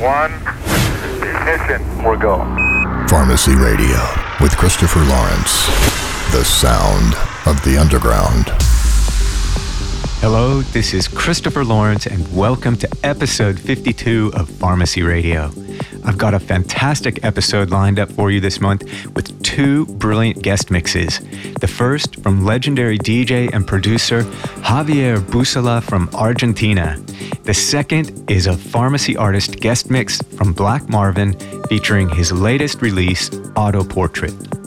one, ignition. We're go. Pharmacy Radio with Christopher Lawrence. The sound of the underground. Hello, this is Christopher Lawrence, and welcome to episode 52 of Pharmacy Radio. I've got a fantastic episode lined up for you this month with two brilliant guest mixes. The first from legendary DJ and producer Javier Bussola from Argentina. The second is a pharmacy artist guest mix from Black Marvin featuring his latest release, Autoportrait.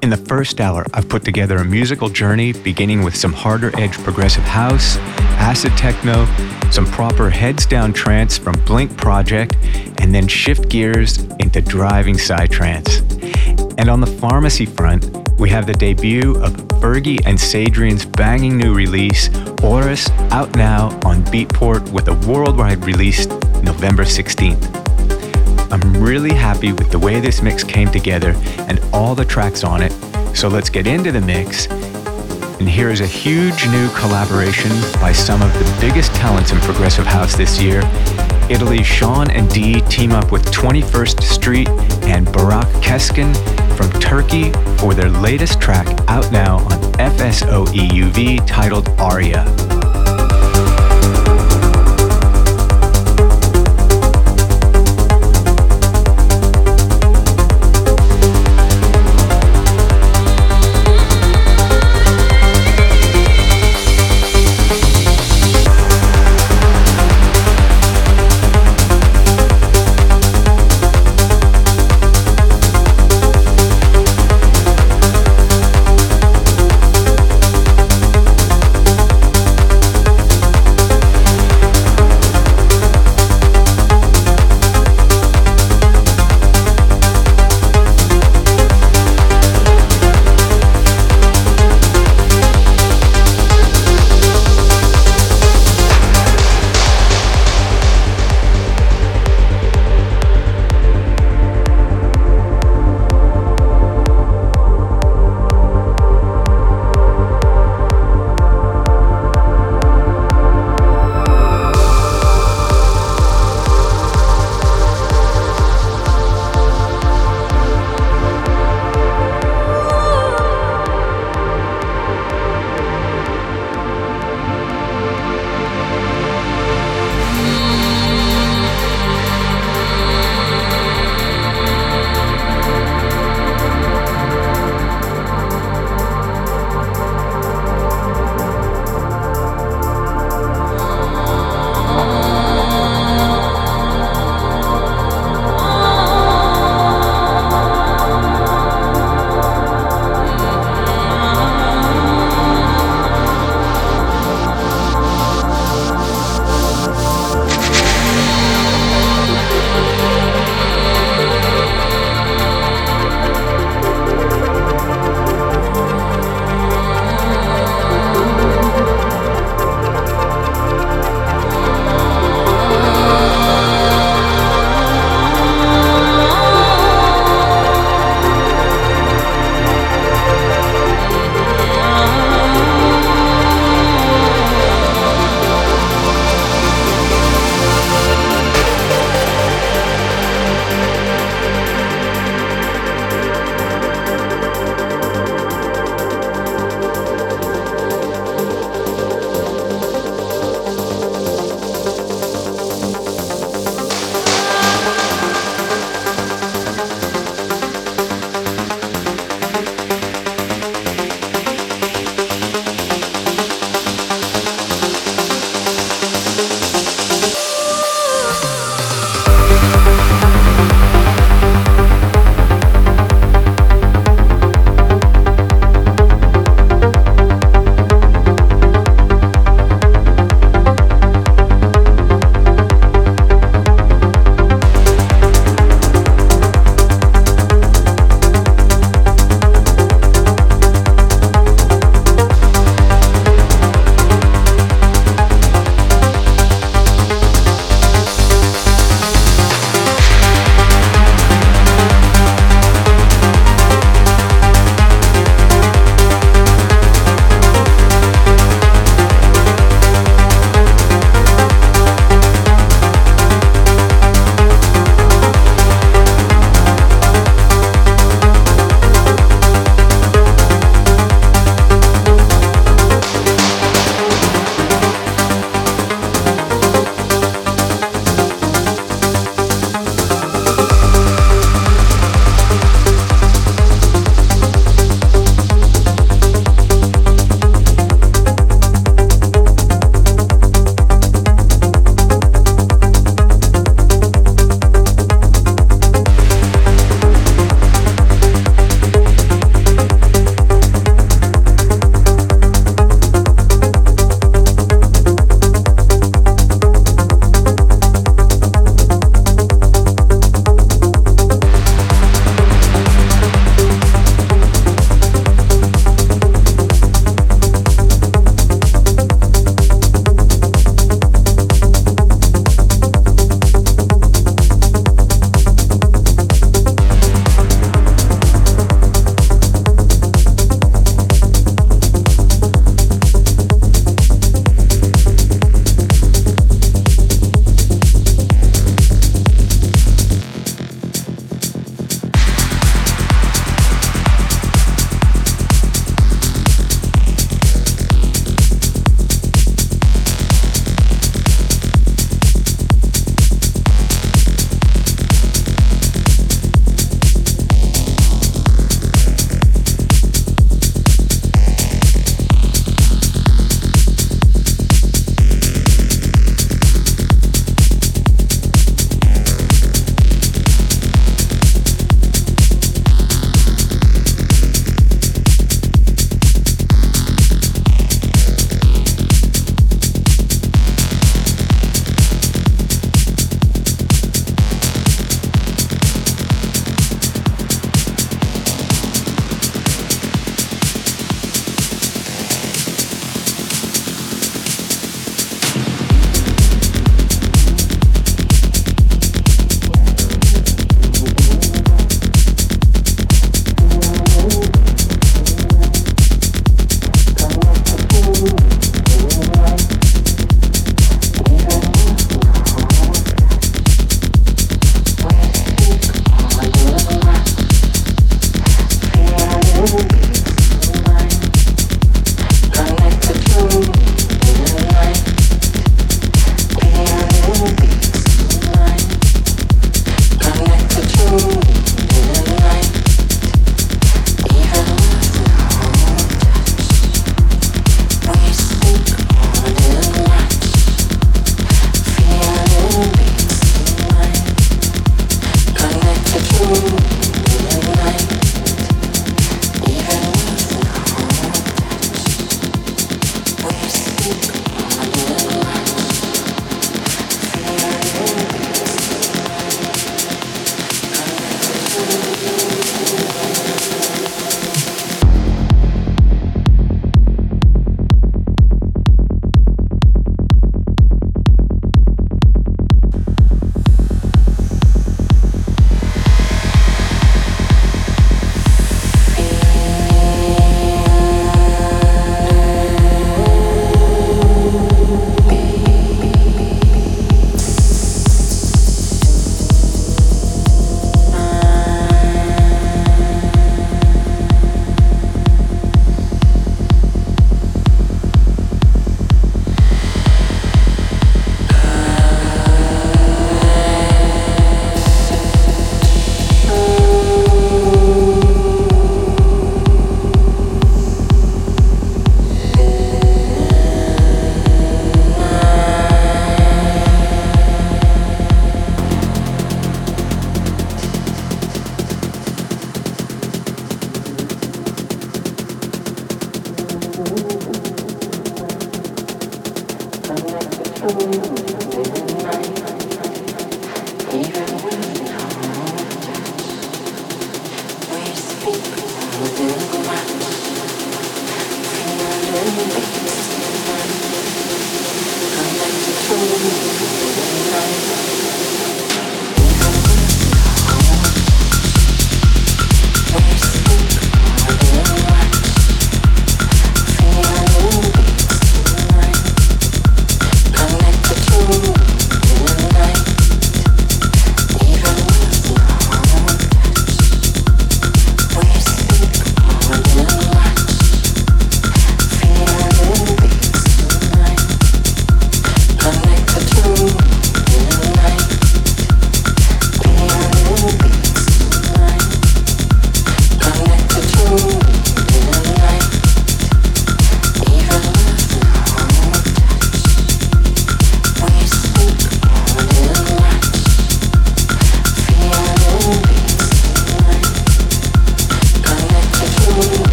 In the first hour, I've put together a musical journey beginning with some harder edge progressive house, acid techno, some proper heads down trance from Blink Project, and then shift gears into driving psytrance. And on the pharmacy front, we have the debut of Fergie and Sadrian's banging new release, Horus, out now on Beatport with a worldwide release November 16th. I'm really happy with the way this mix came together and all the tracks on it, so let's get into the mix. And here is a huge new collaboration by some of the biggest talents in progressive house this year. Italy's Sean and Dee team up with 21st Street and Burak Keskin from Turkey for their latest track out now on FSOEUV titled Arya.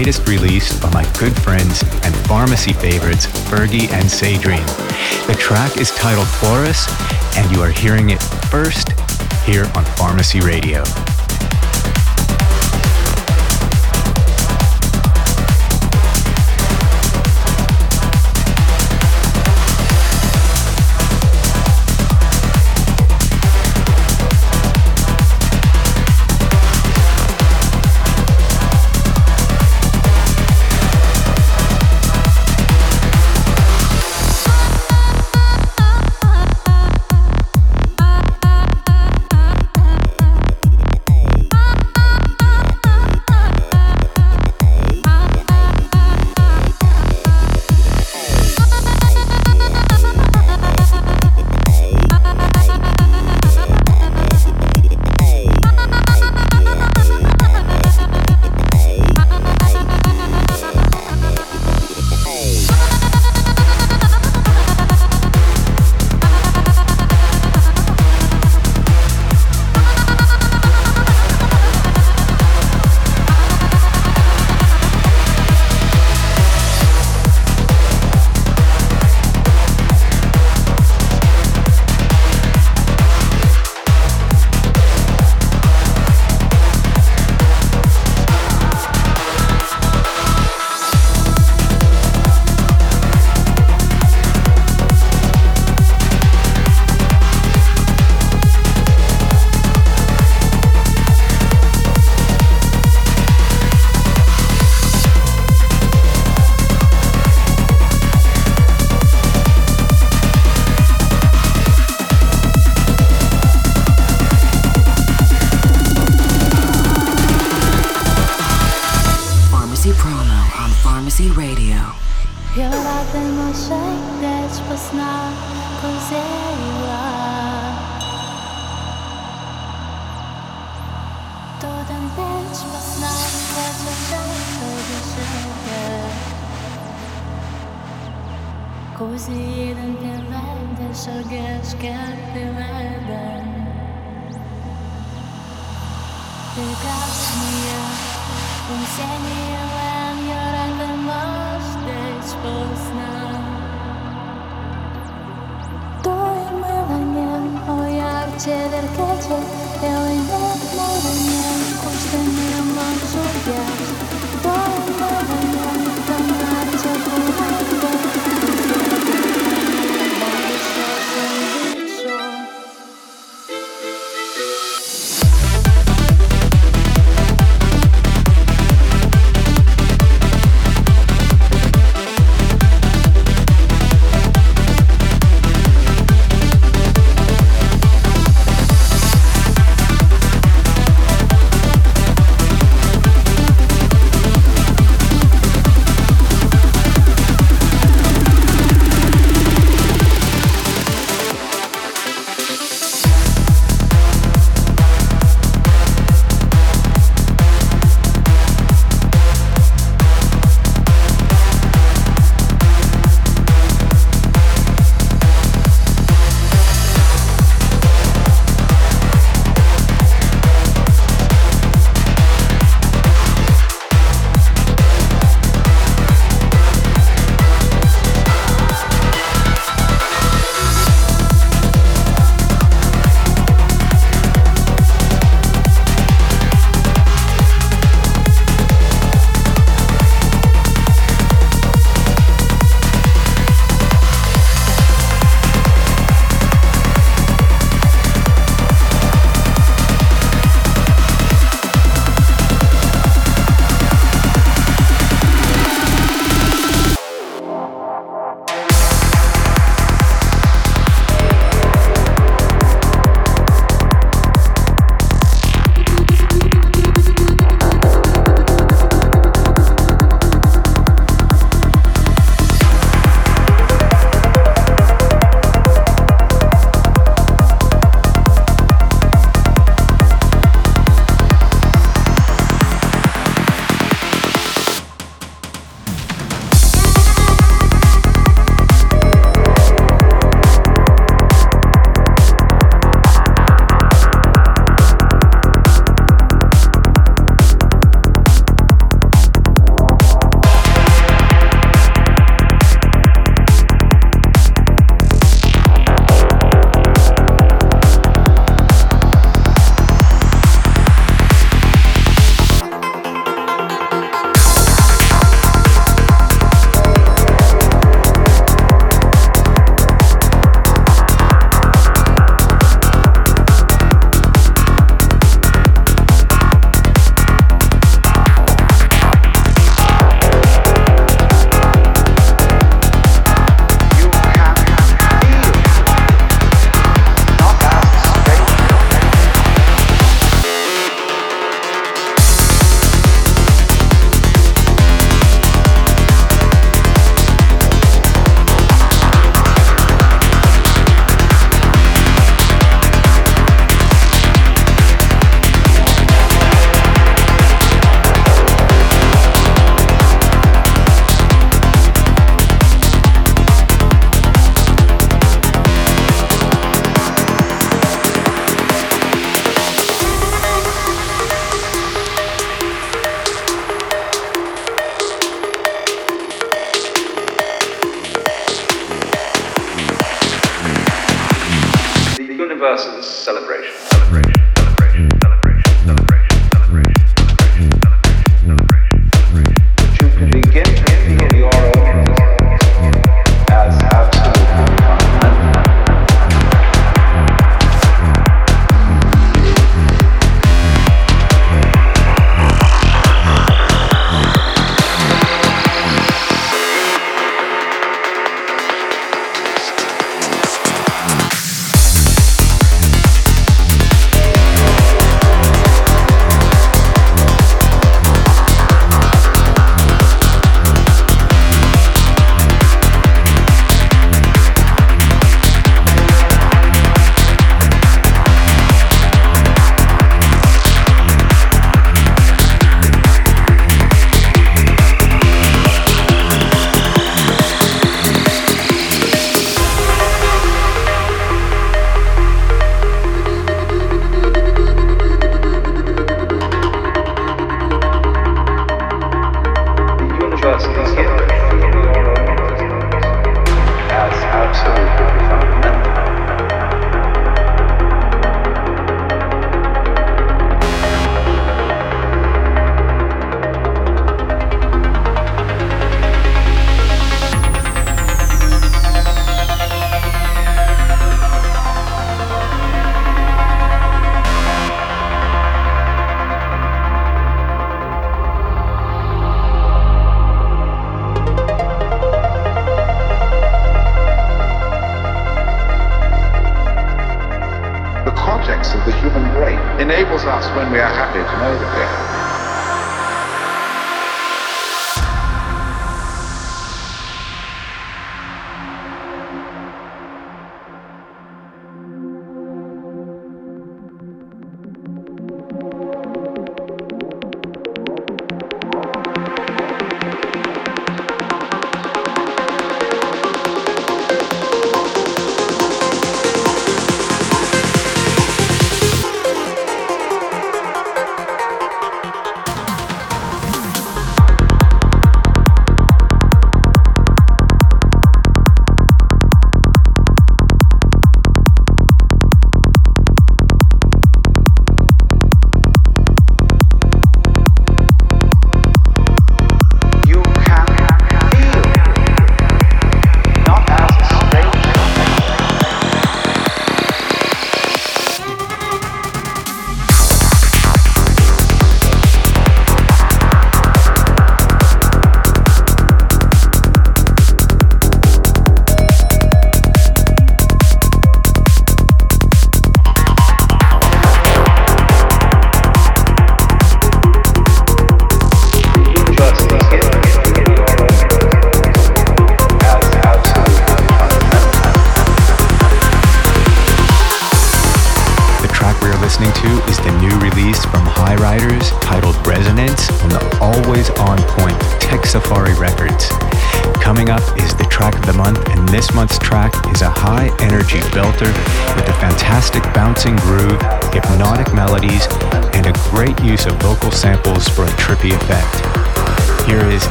Latest release by my good friends and pharmacy favorites, Fergie and Sadrian. The track is titled Horus, and you are hearing it first here on Pharmacy Radio.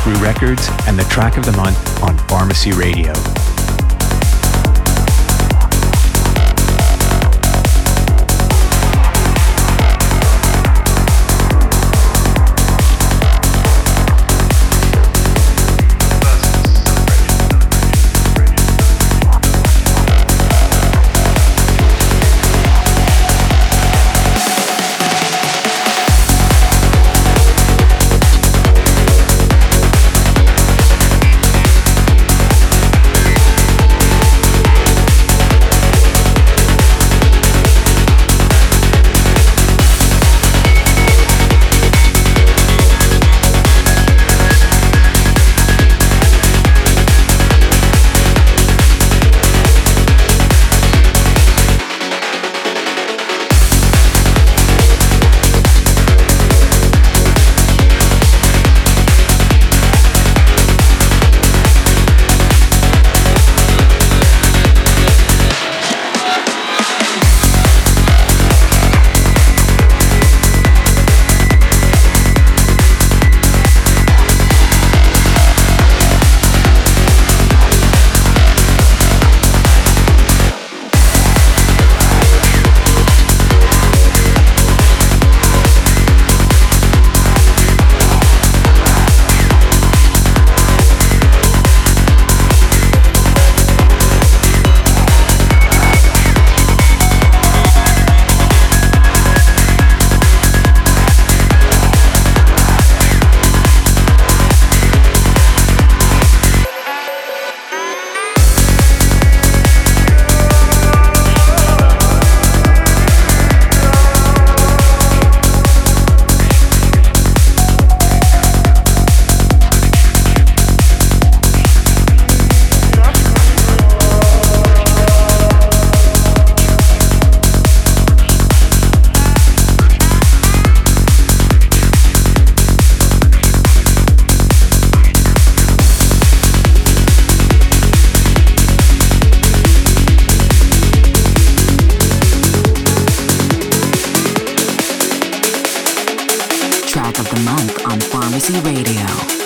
Dacru Records and the track of the month on Pharmacy Radio. Pharmacy Radio.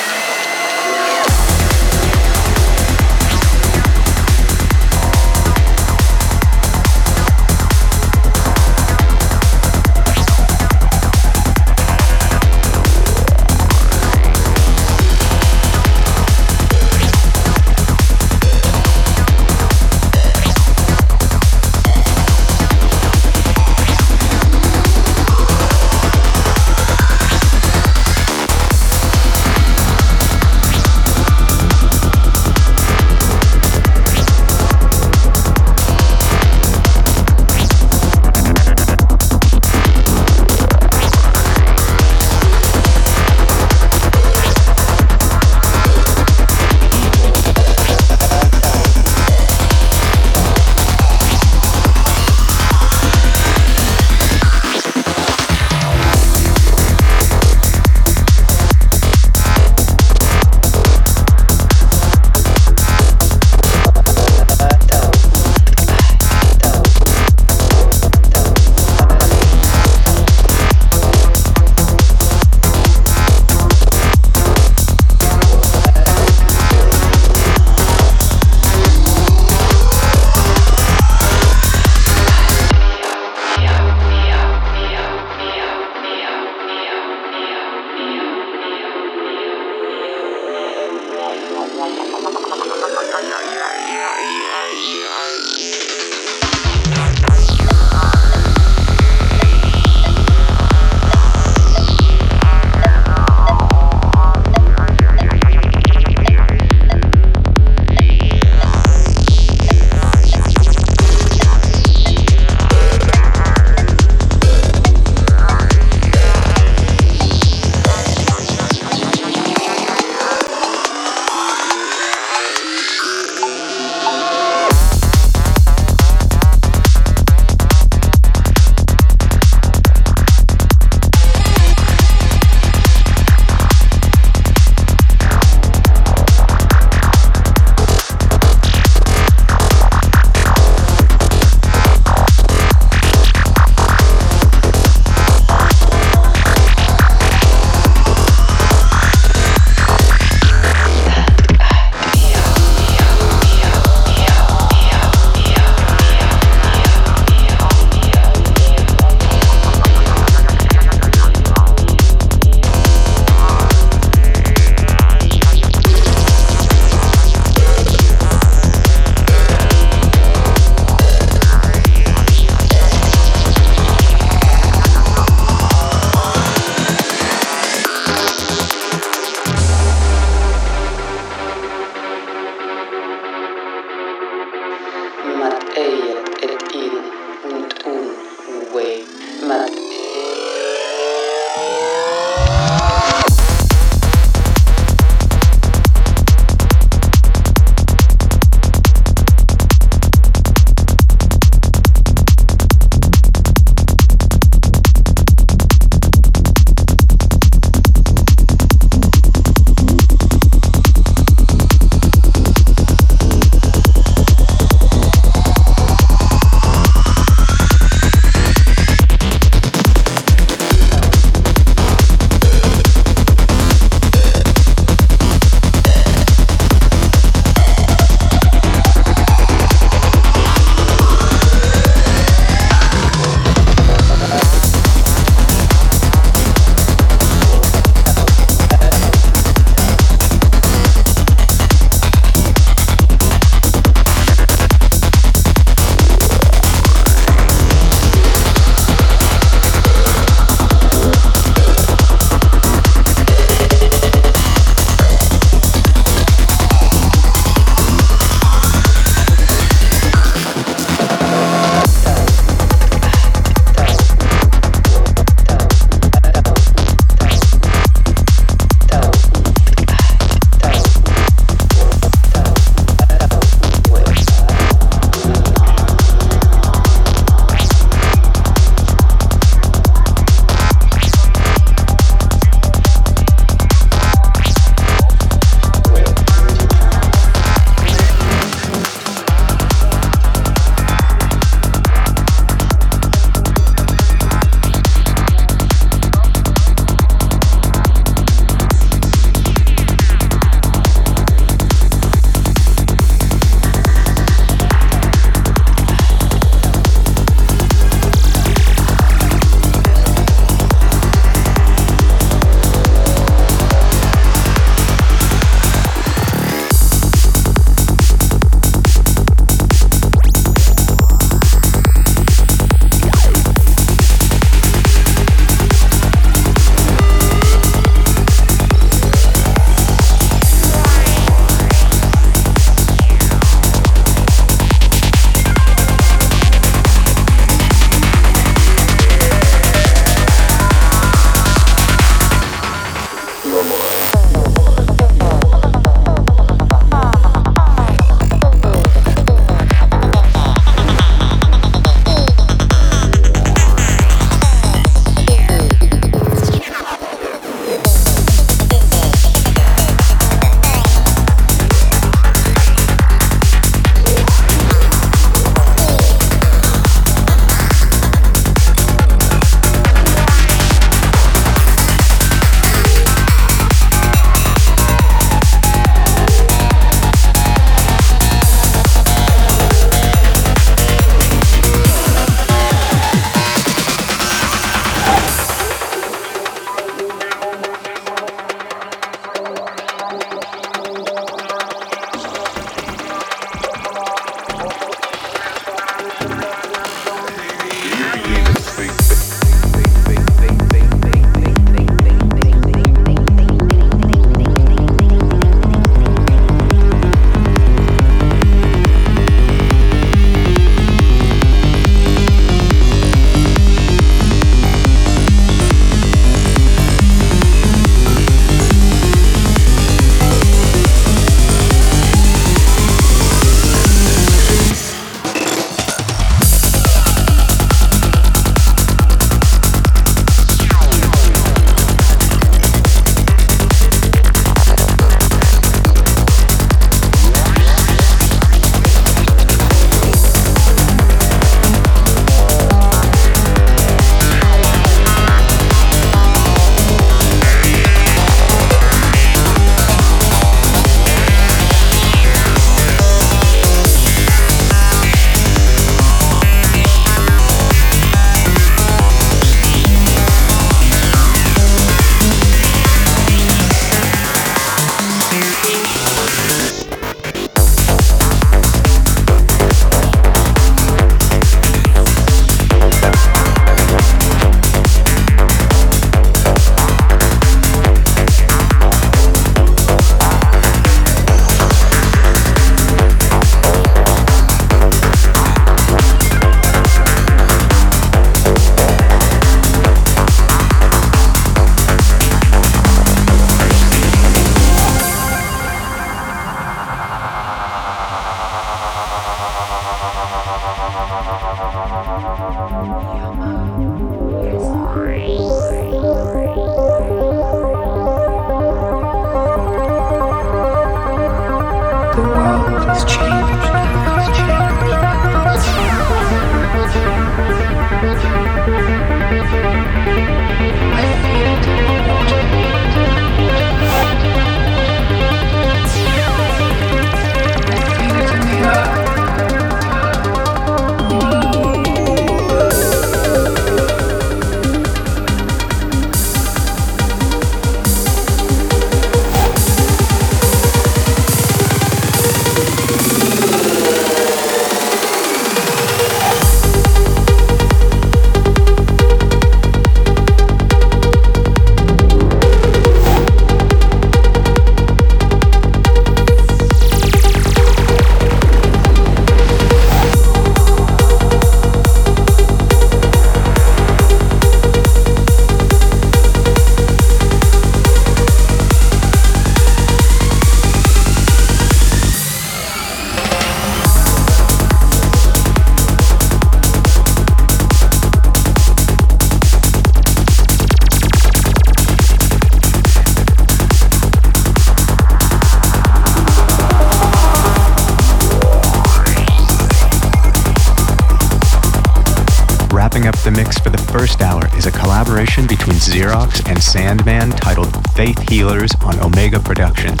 Healers on HOMmega Productions.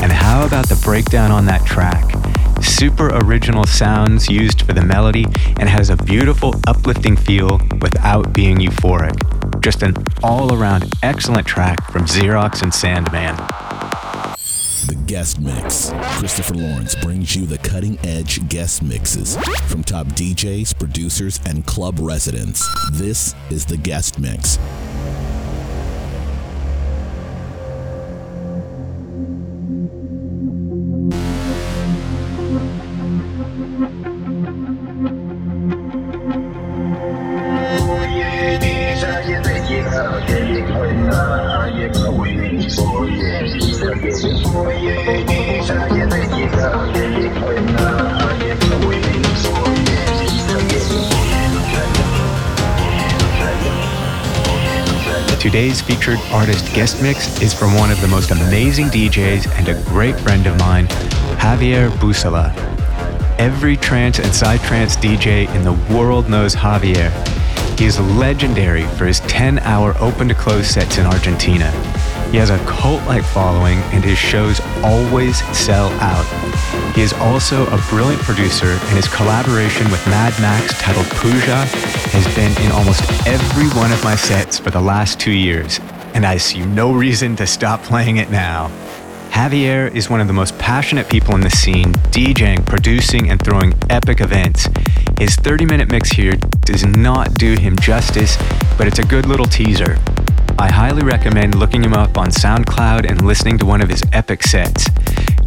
And how about the breakdown on that track? Super original sounds used for the melody and has a beautiful uplifting feel without being euphoric. Just an all around excellent track from Xerox and Sandman. The Guest Mix. Christopher Lawrence brings you the cutting edge guest mixes from top DJs, producers, and club residents. This is The Guest Mix. Artist guest mix is from one of the most amazing DJs and a great friend of mine, Javier Bussola. Every trance and psytrance DJ in the world knows Javier. He is legendary for his 10 hour open to close sets in Argentina. He has a cult like following, and his shows always sell out. He is also a brilliant producer, and his collaboration with Mad Max titled Puja has been in almost every one of my sets for the last two years, and I see no reason to stop playing it now. Javier is one of the most passionate people in the scene, DJing, producing, and throwing epic events. His 30 minute mix here does not do him justice, but it's a good little teaser. I highly recommend looking him up on SoundCloud and listening to one of his epic sets.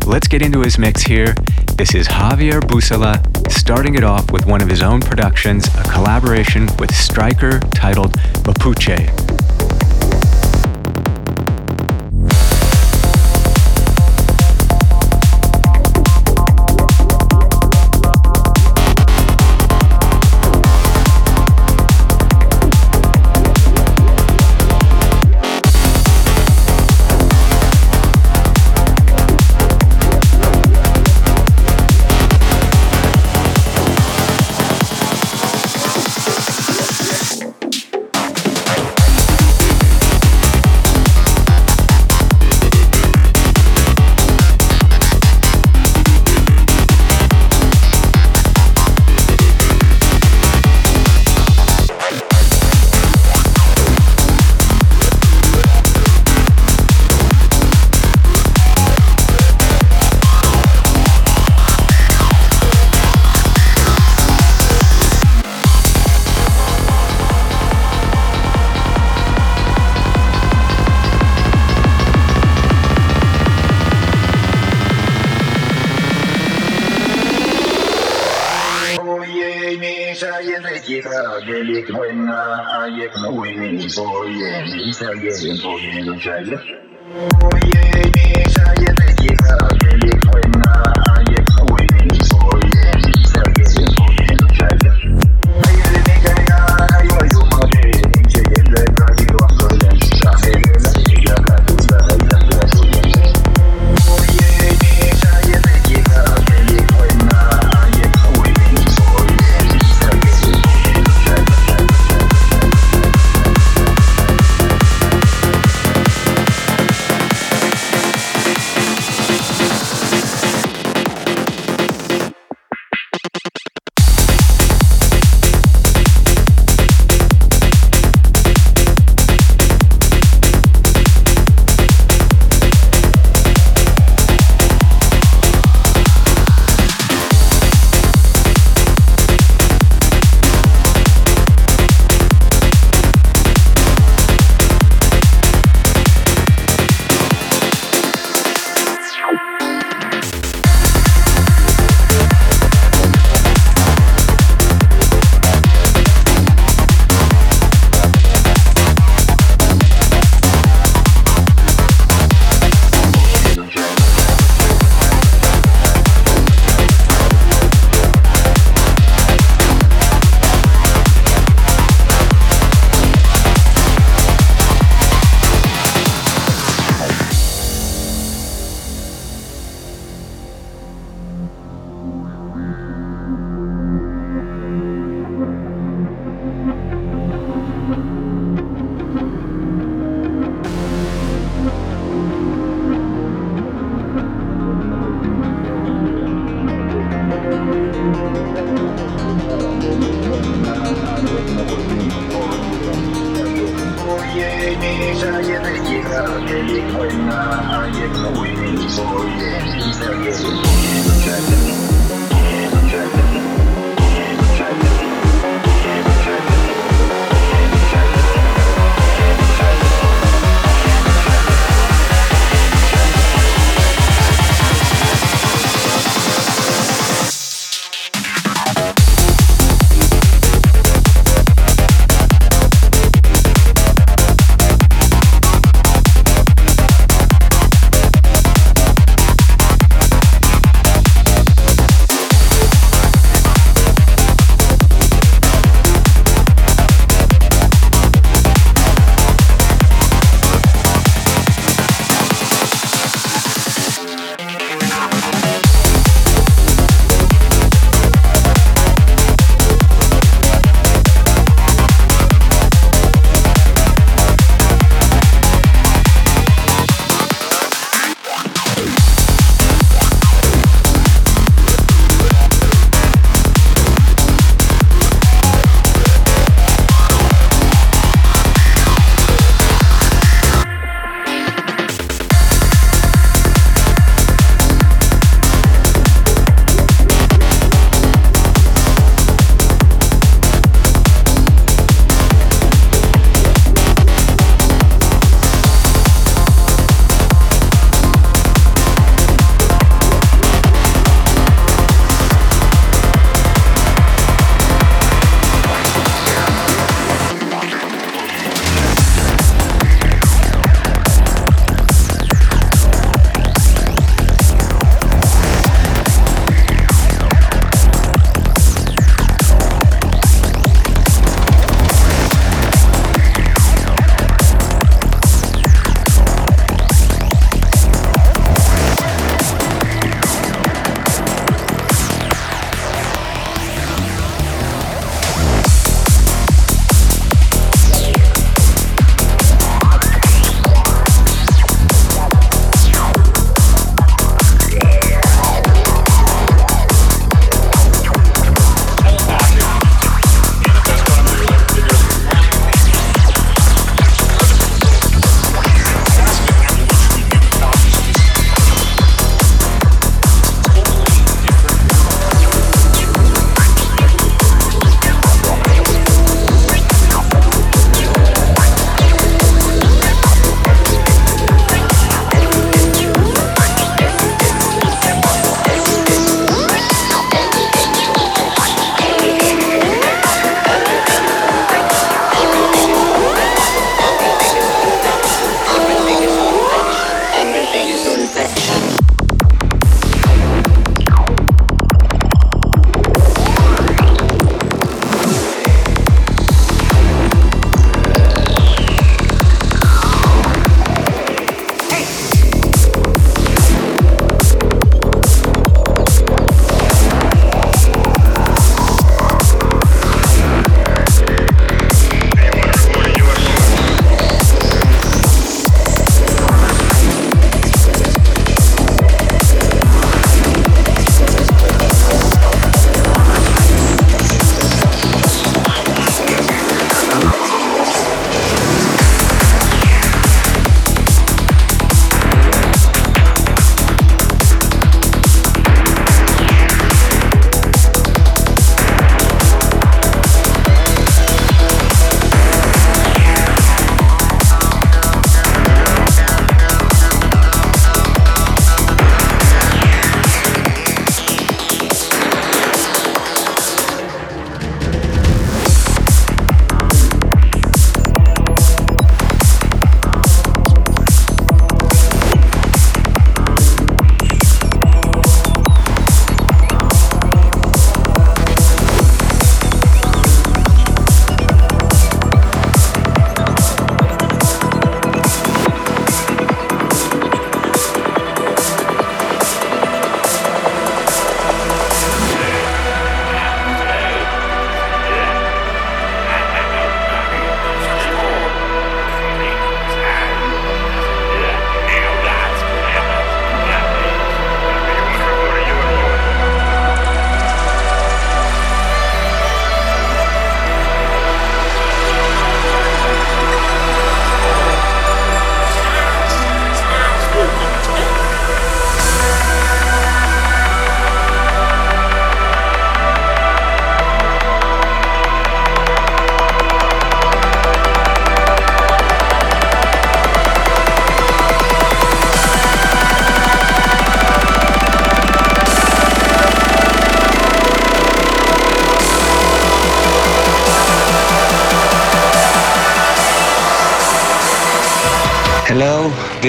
Let's get into his mix here. This is Javier Bussola, starting it off with one of his own productions, a collaboration with Stryker titled Mapuche. Hungarian, Bulgarian, Ukrainian.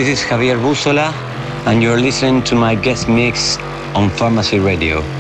This is Javier Bussola, and you're listening to my guest mix on Pharmacy Radio.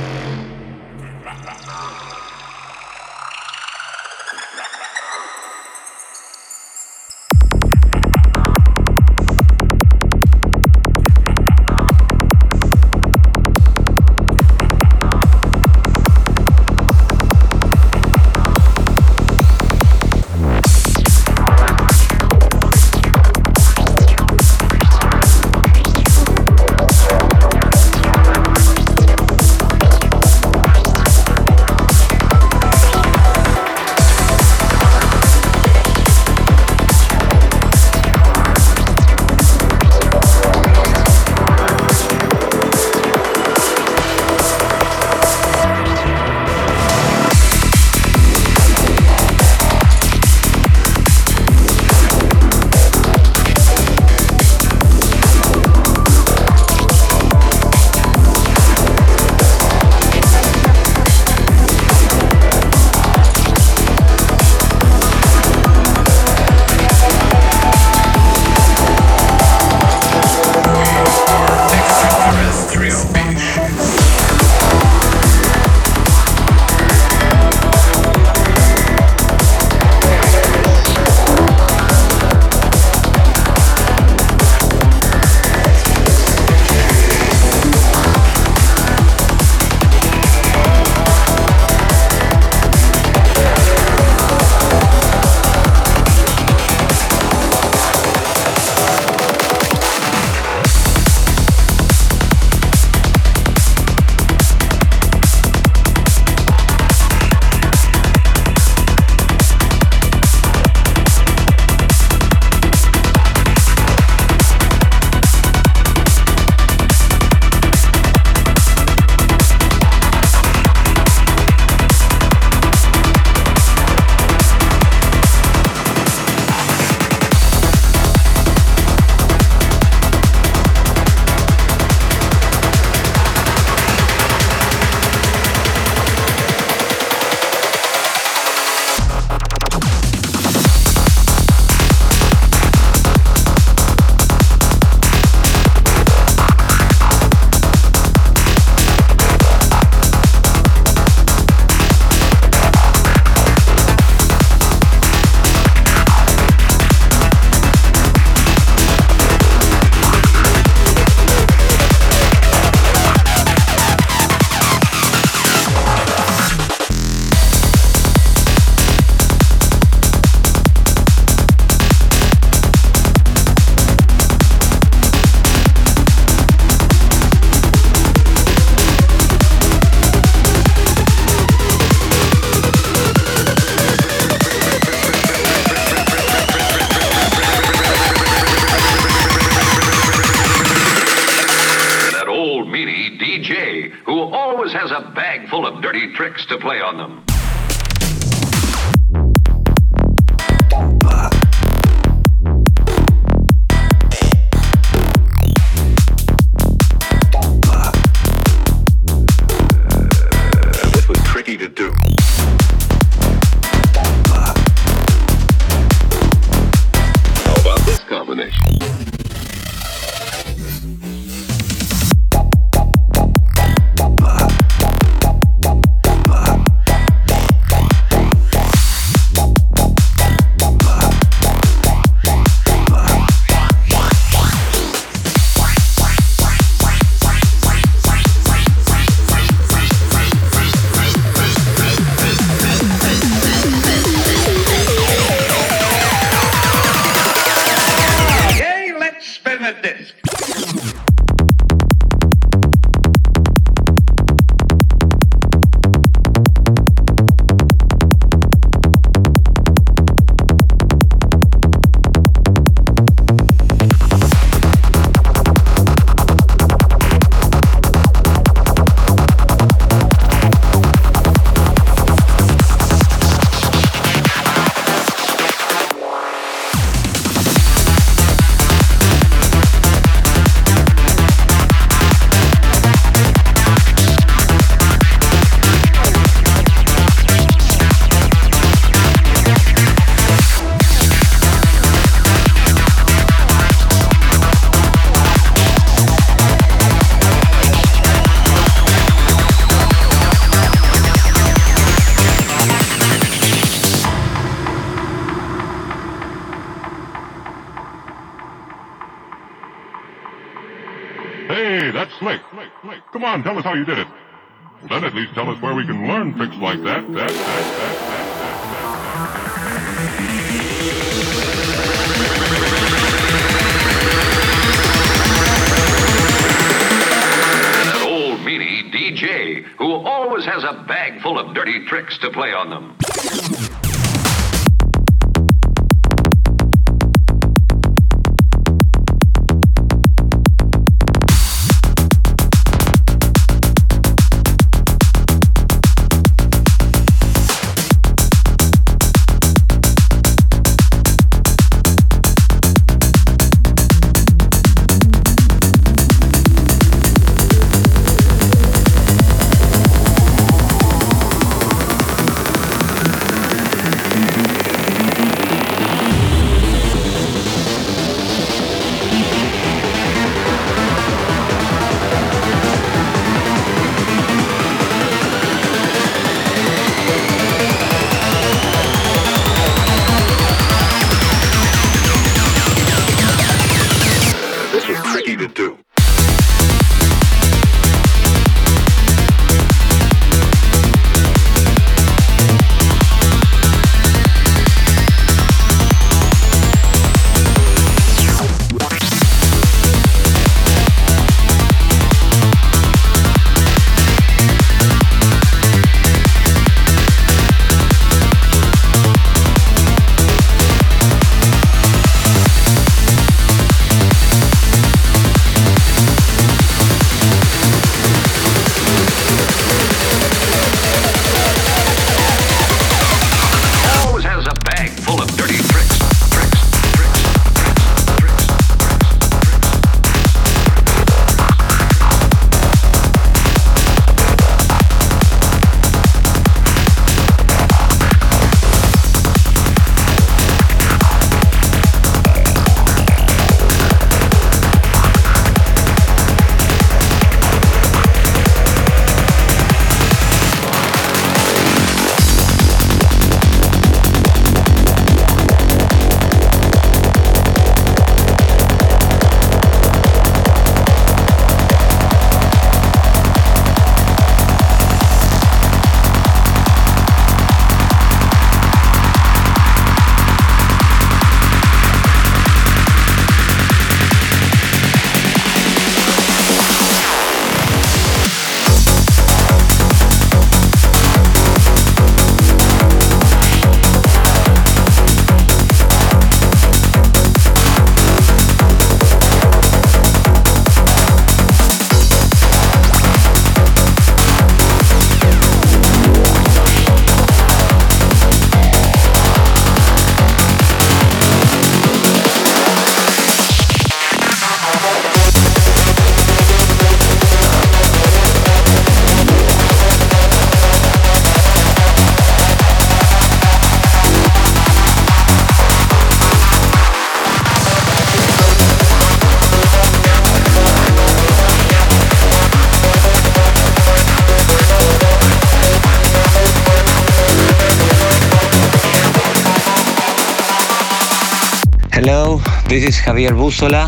Javier Bussola,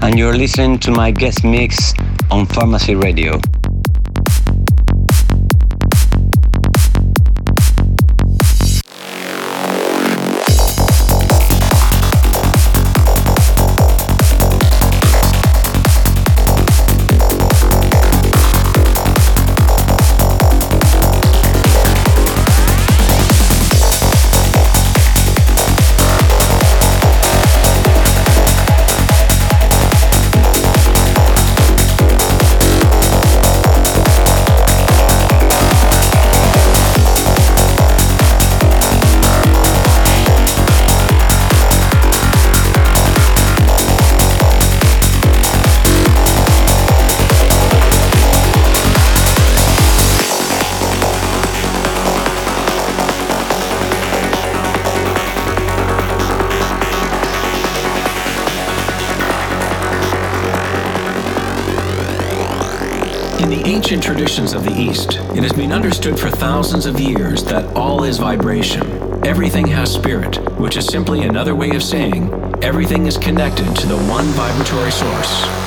and you're listening to my guest mix on Pharmacy Radio. Ancient traditions of the East, it has been understood for thousands of years that all is vibration. Everything has spirit, which is simply another way of saying everything is connected to the one vibratory source.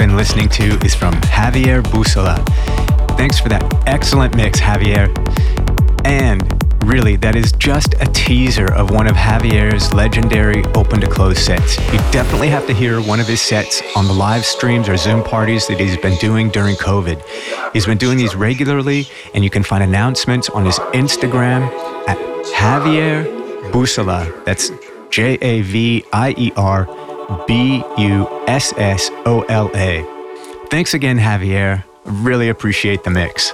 Been listening to is from Javier Bussola. Thanks for that excellent mix, Javier. And really, that is just a teaser of one of Javier's legendary open to close sets. You definitely have to hear one of his sets on the live streams or Zoom parties that he's been doing during COVID. He's been doing these regularly, and you can find announcements on his Instagram at Javier Bussola. That's J A V I E R B U S S O L A. Thanks again, Javier. Really appreciate the mix.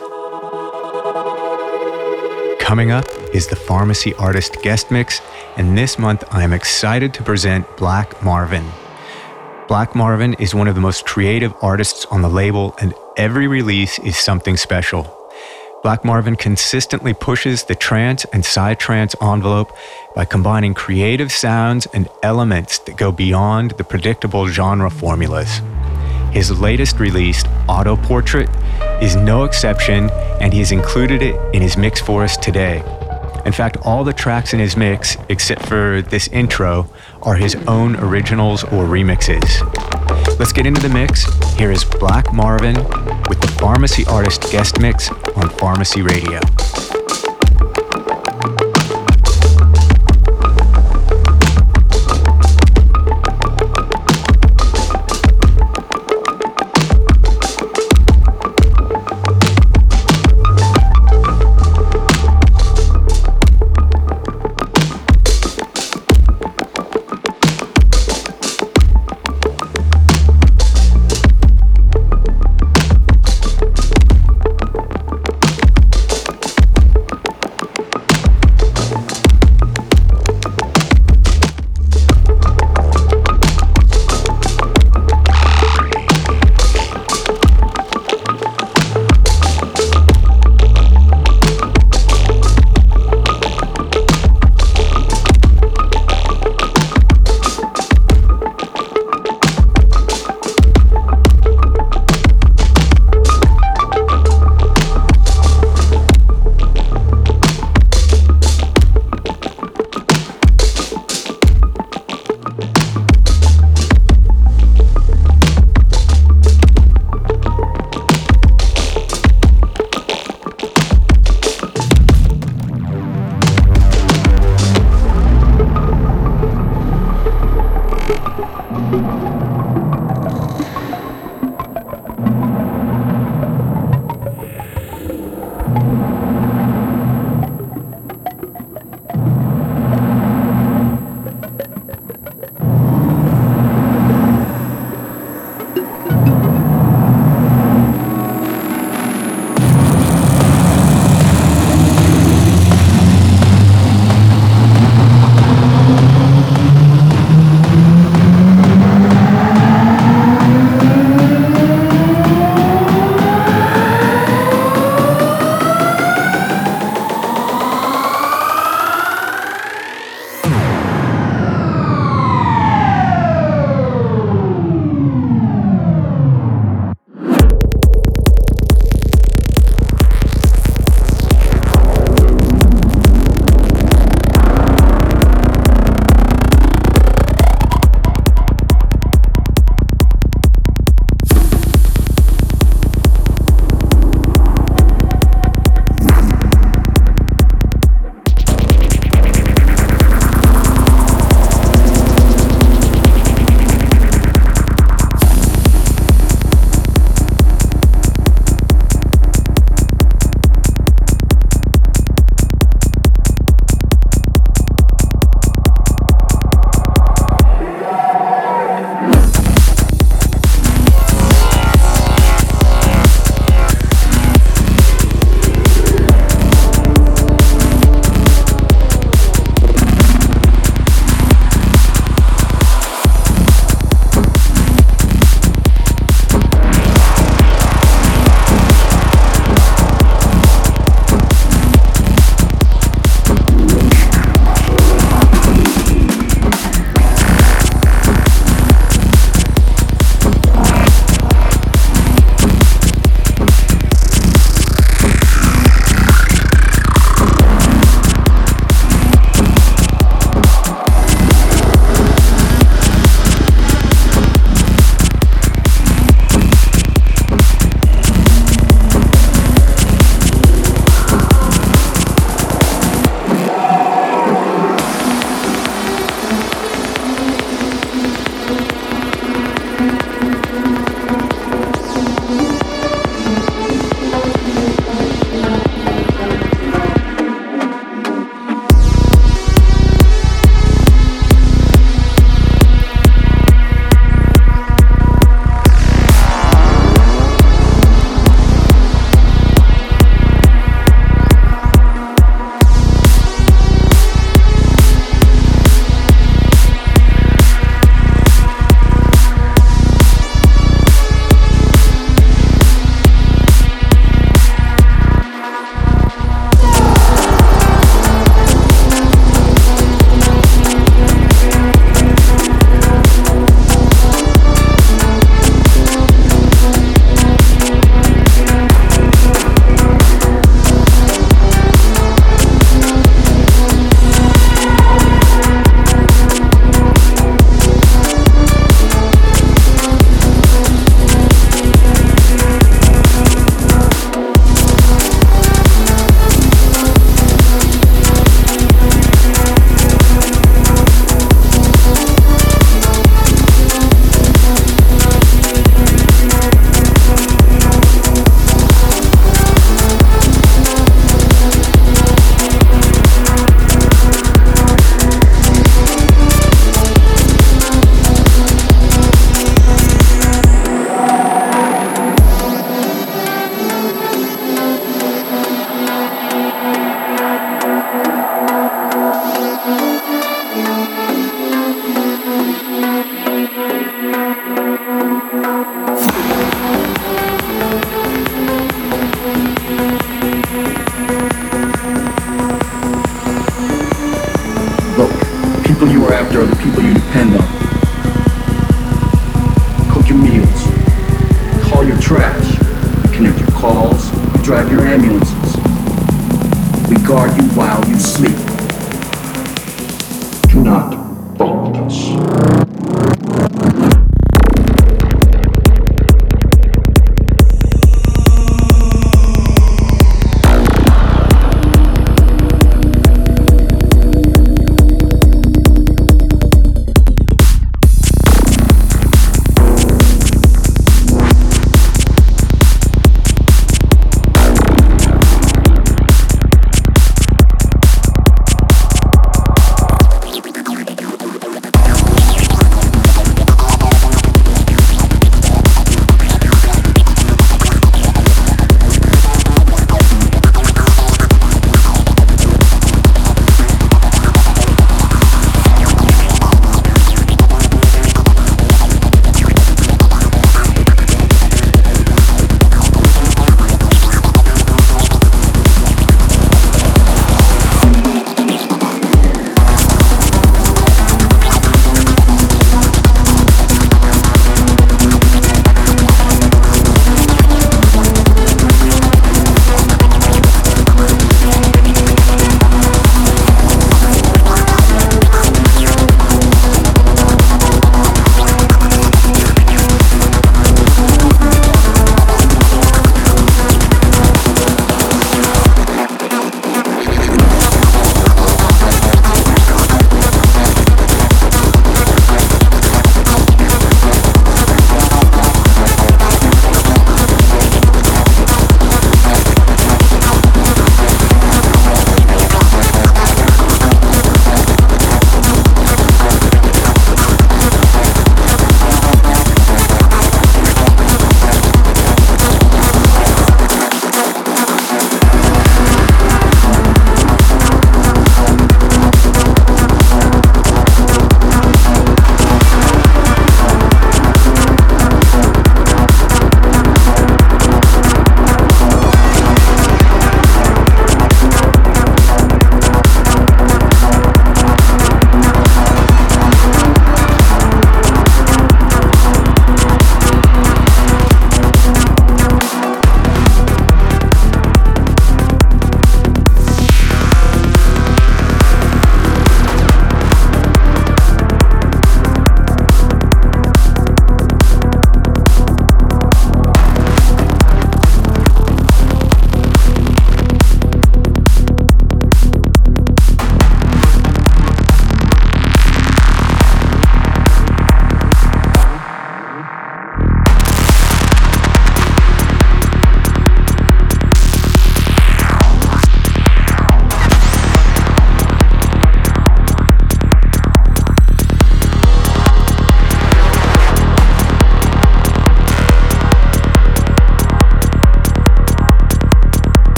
Coming up is the Pharmacy Artist Guest Mix, and this month I am excited to present Black Marvin. Black Marvin is one of the most creative artists on the label, and every release is something special. Black Marvin consistently pushes the trance and psytrance envelope by combining creative sounds and elements that go beyond the predictable genre formulas. His latest release, Autoportrait, is no exception, and he has included it in his mix for us today. In fact, all the tracks in his mix, except for this intro, are his own originals or remixes. Let's get into the mix. Here is Black Marvin with the Pharmacy Artist guest mix on Pharmacy Radio.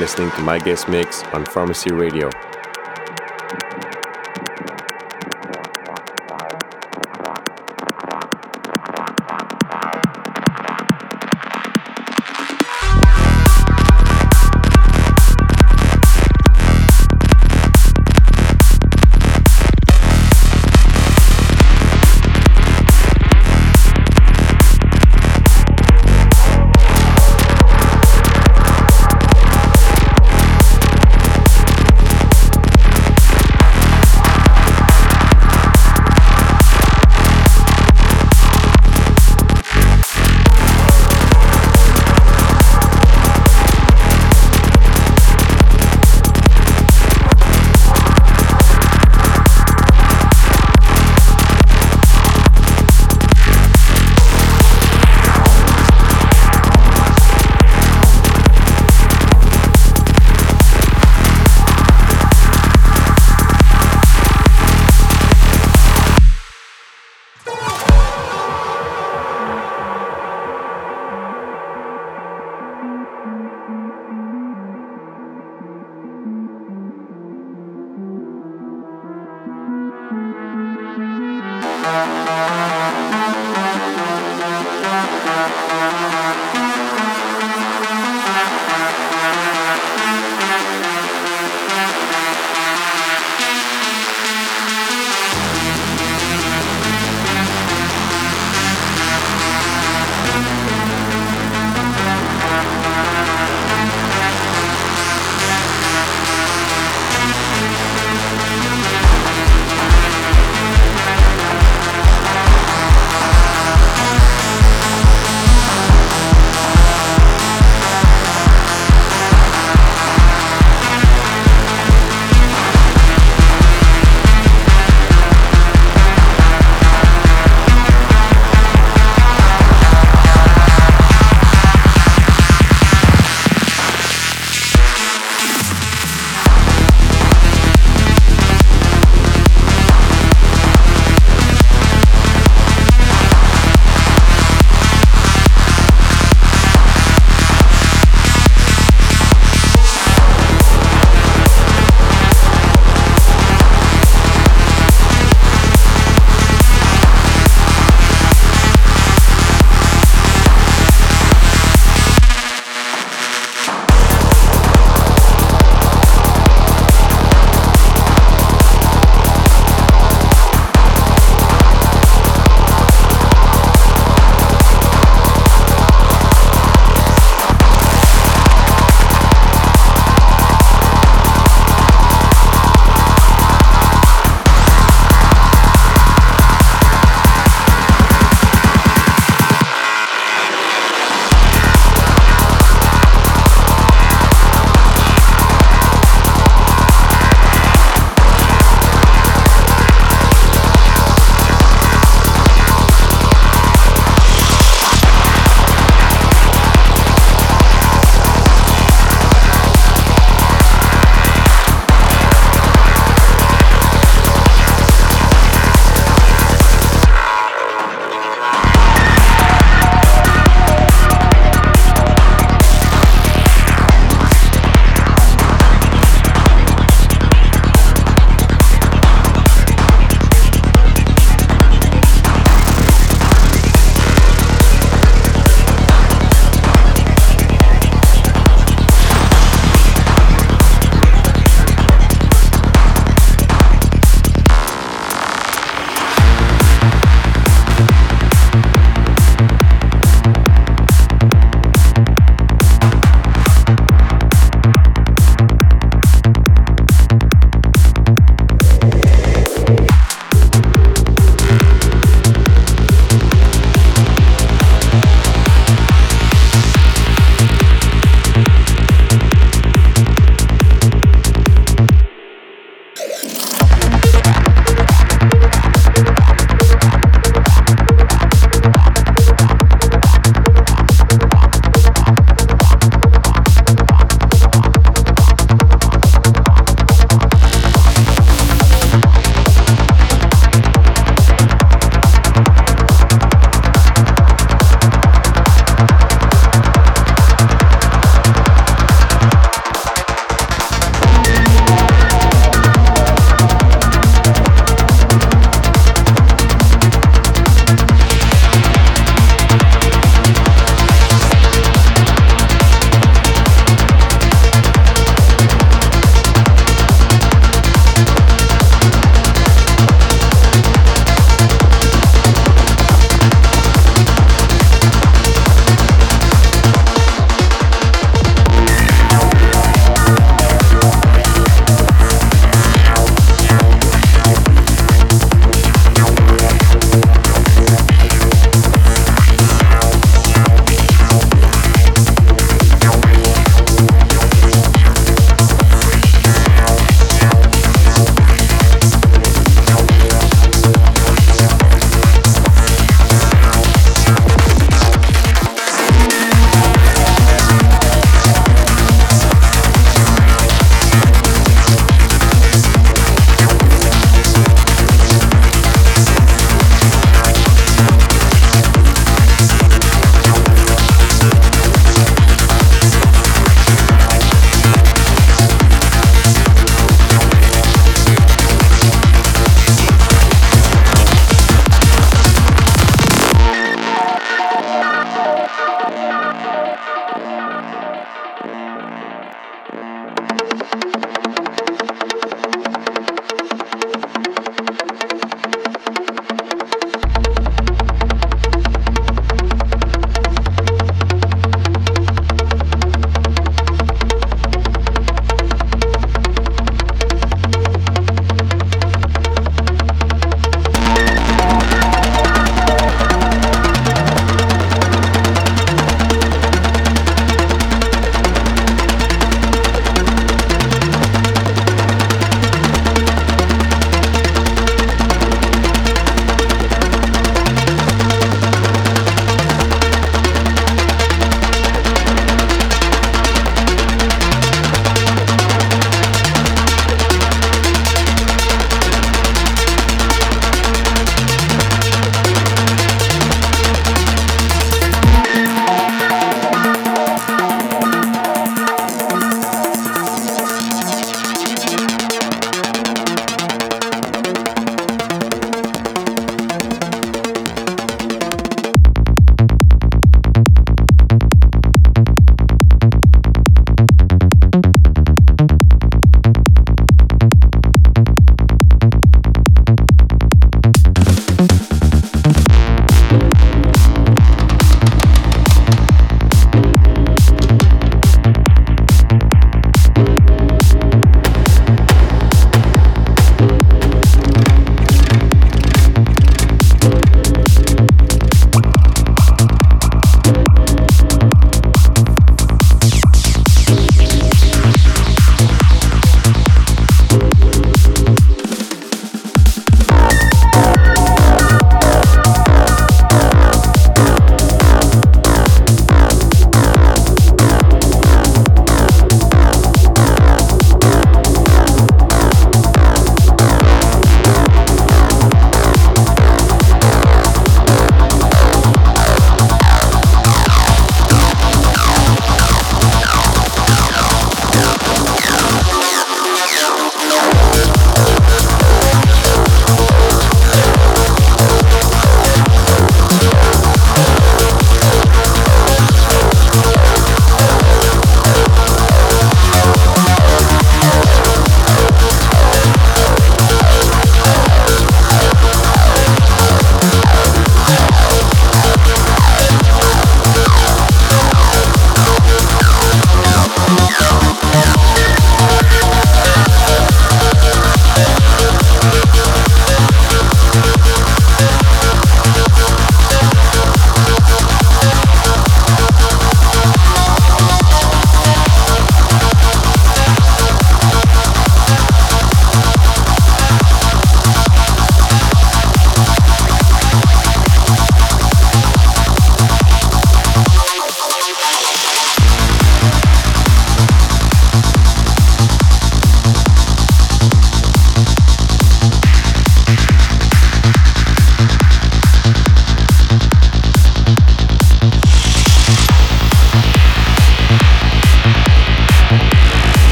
Listening to my guest mix on Pharmacy Radio.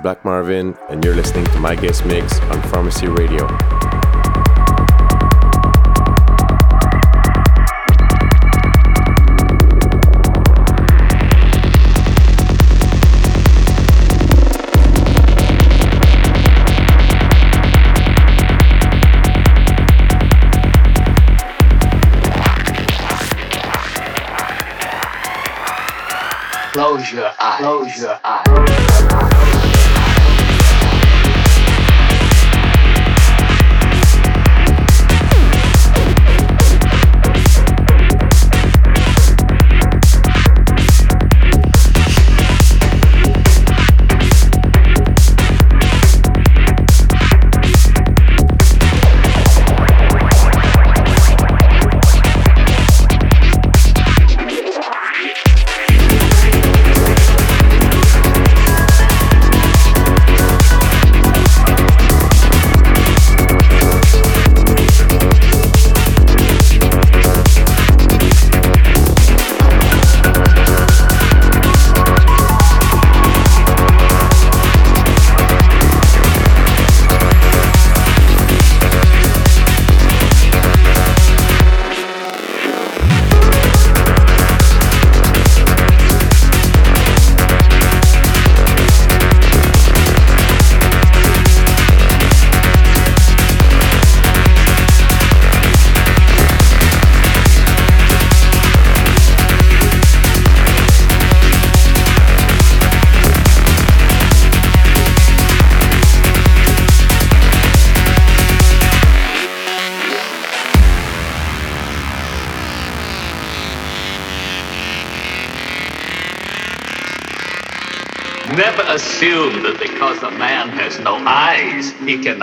Black Marvin, and you're listening to my guest mix on Pharmacy Radio. Close your eyes. Close your eyes.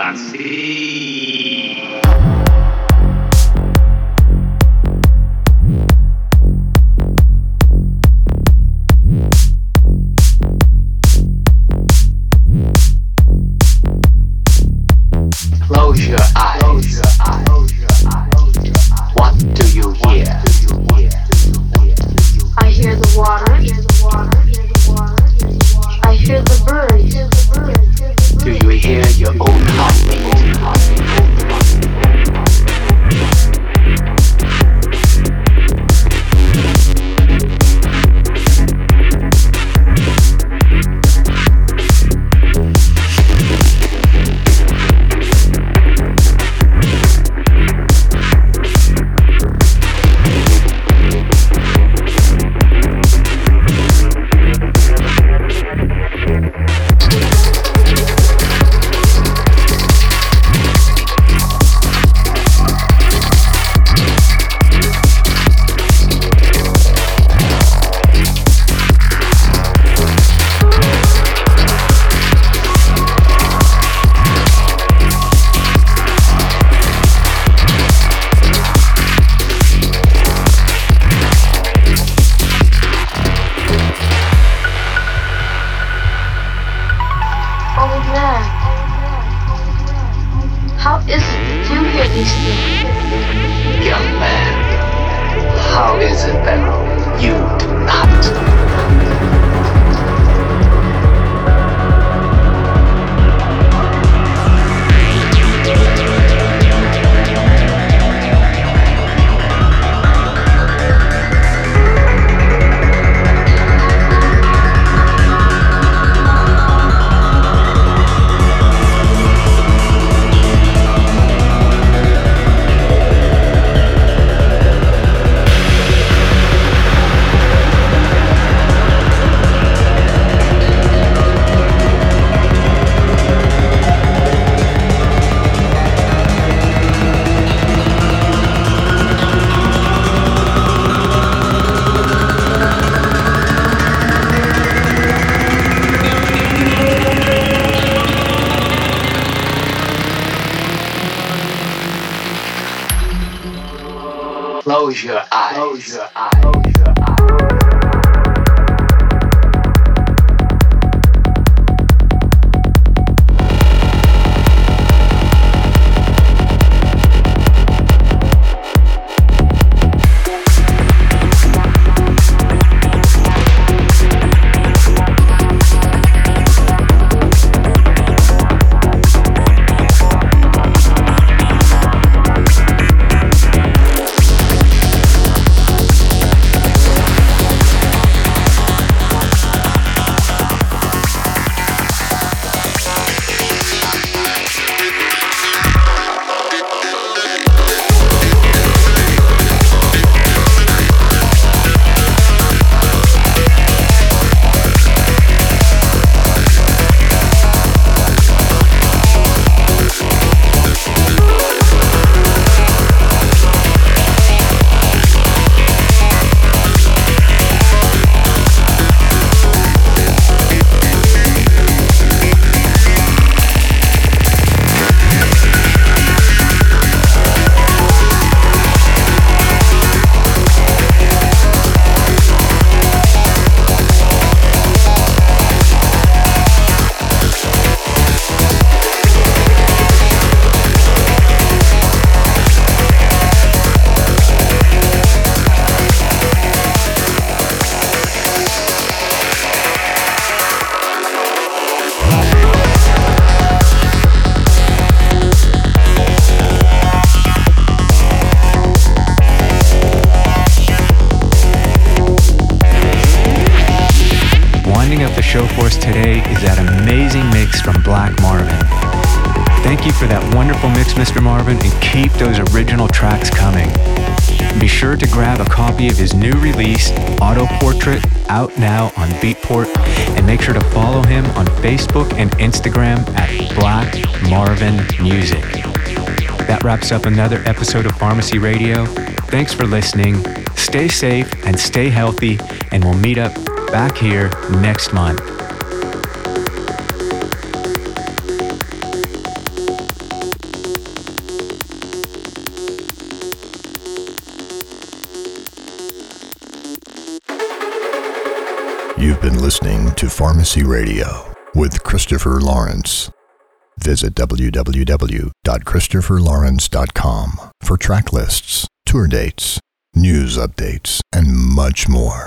Eyes, he Close wraps up another episode of Pharmacy Radio. Thanks for listening. Stay safe and stay healthy, and we'll meet up back here next month. You've been listening to Pharmacy Radio with Christopher Lawrence. Visit www.christopherlawrence.com for track lists, tour dates, news updates, and much more.